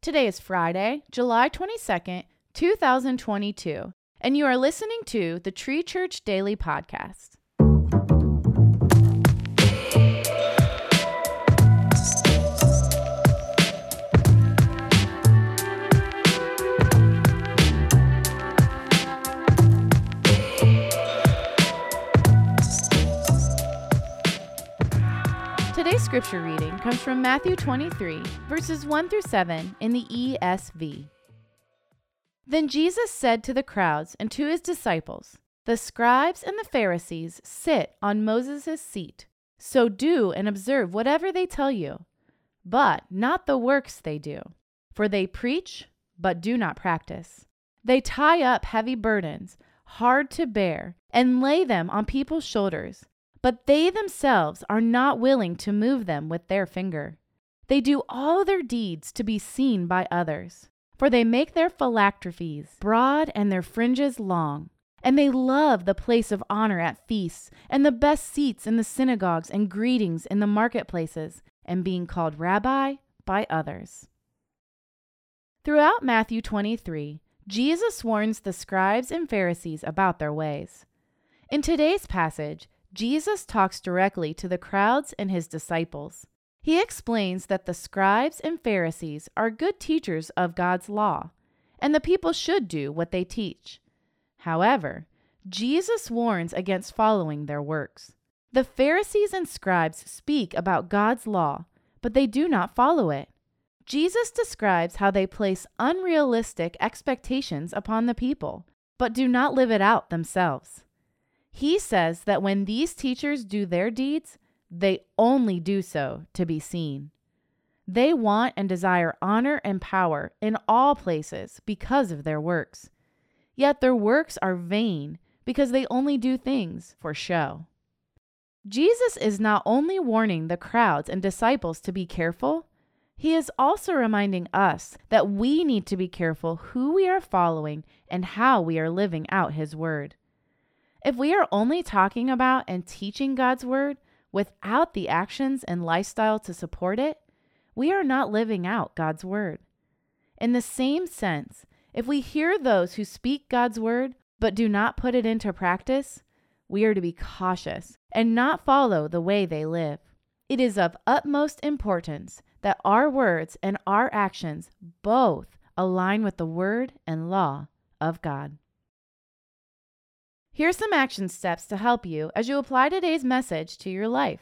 Today is Friday, July 22nd, 2022, and you are listening to the Tree Church Daily Podcast. Scripture reading comes from Matthew 23, verses 1 through 7 in the ESV. Then Jesus said to the crowds and to his disciples, The scribes and the Pharisees sit on Moses' seat. So do and observe whatever they tell you, but not the works they do. For they preach, but do not practice. They tie up heavy burdens, hard to bear, and lay them on people's shoulders but they themselves are not willing to move them with their finger. They do all their deeds to be seen by others, for they make their phylacteries broad and their fringes long. And they love the place of honor at feasts, and the best seats in the synagogues, and greetings in the marketplaces, and being called rabbi by others. Throughout Matthew 23, Jesus warns the scribes and Pharisees about their ways. In today's passage, Jesus talks directly to the crowds and his disciples. He explains that the scribes and Pharisees are good teachers of God's law, and the people should do what they teach. However, Jesus warns against following their works. The Pharisees and scribes speak about God's law, but they do not follow it. Jesus describes how they place unrealistic expectations upon the people, but do not live it out themselves. He says that when these teachers do their deeds, they only do so to be seen. They want and desire honor and power in all places because of their works. Yet their works are vain because they only do things for show. Jesus is not only warning the crowds and disciples to be careful, he is also reminding us that we need to be careful who we are following and how we are living out his word. If we are only talking about and teaching God's word without the actions and lifestyle to support it, we are not living out God's word. In the same sense, if we hear those who speak God's word but do not put it into practice, we are to be cautious and not follow the way they live. It is of utmost importance that our words and our actions both align with the word and law of God. Here's some action steps to help you as you apply today's message to your life.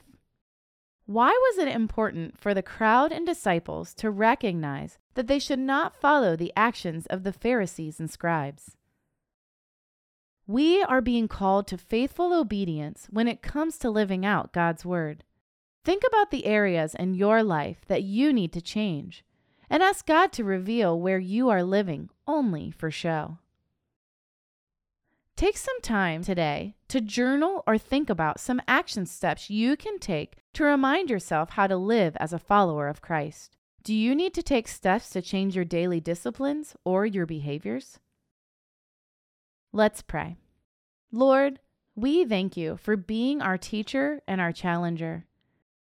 Why was it important for the crowd and disciples to recognize that they should not follow the actions of the Pharisees and scribes? We are being called to faithful obedience when it comes to living out God's Word. Think about the areas in your life that you need to change and ask God to reveal where you are living only for show. Take some time today to journal or think about some action steps you can take to remind yourself how to live as a follower of Christ. Do you need to take steps to change your daily disciplines or your behaviors? Let's pray. Lord, we thank you for being our teacher and our challenger.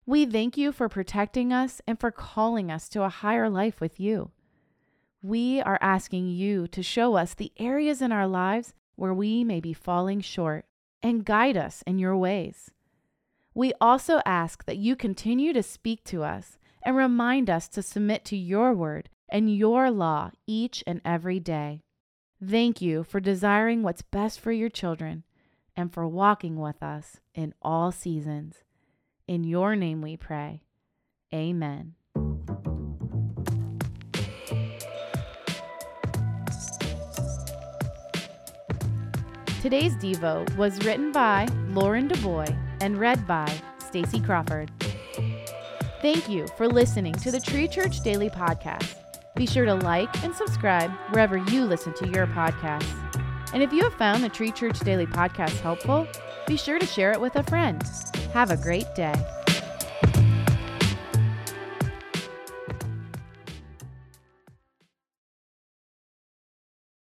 We thank you for protecting us and for calling us to a higher life with you. We are asking you to show us the areas in our lives where we may be falling short and guide us in your ways. We also ask that you continue to speak to us and remind us to submit to your word and your law each and every day. Thank you for desiring what's best for your children and for walking with us in all seasons. In your name we pray. Amen. Today's Devo was written by Lauren DuBois and read by Stacy Crawford. Thank you for listening to the Tree Church Daily Podcast. Be sure to like and subscribe wherever you listen to your podcasts. And if you have found the Tree Church Daily Podcast helpful, be sure to share it with a friend. Have a great day.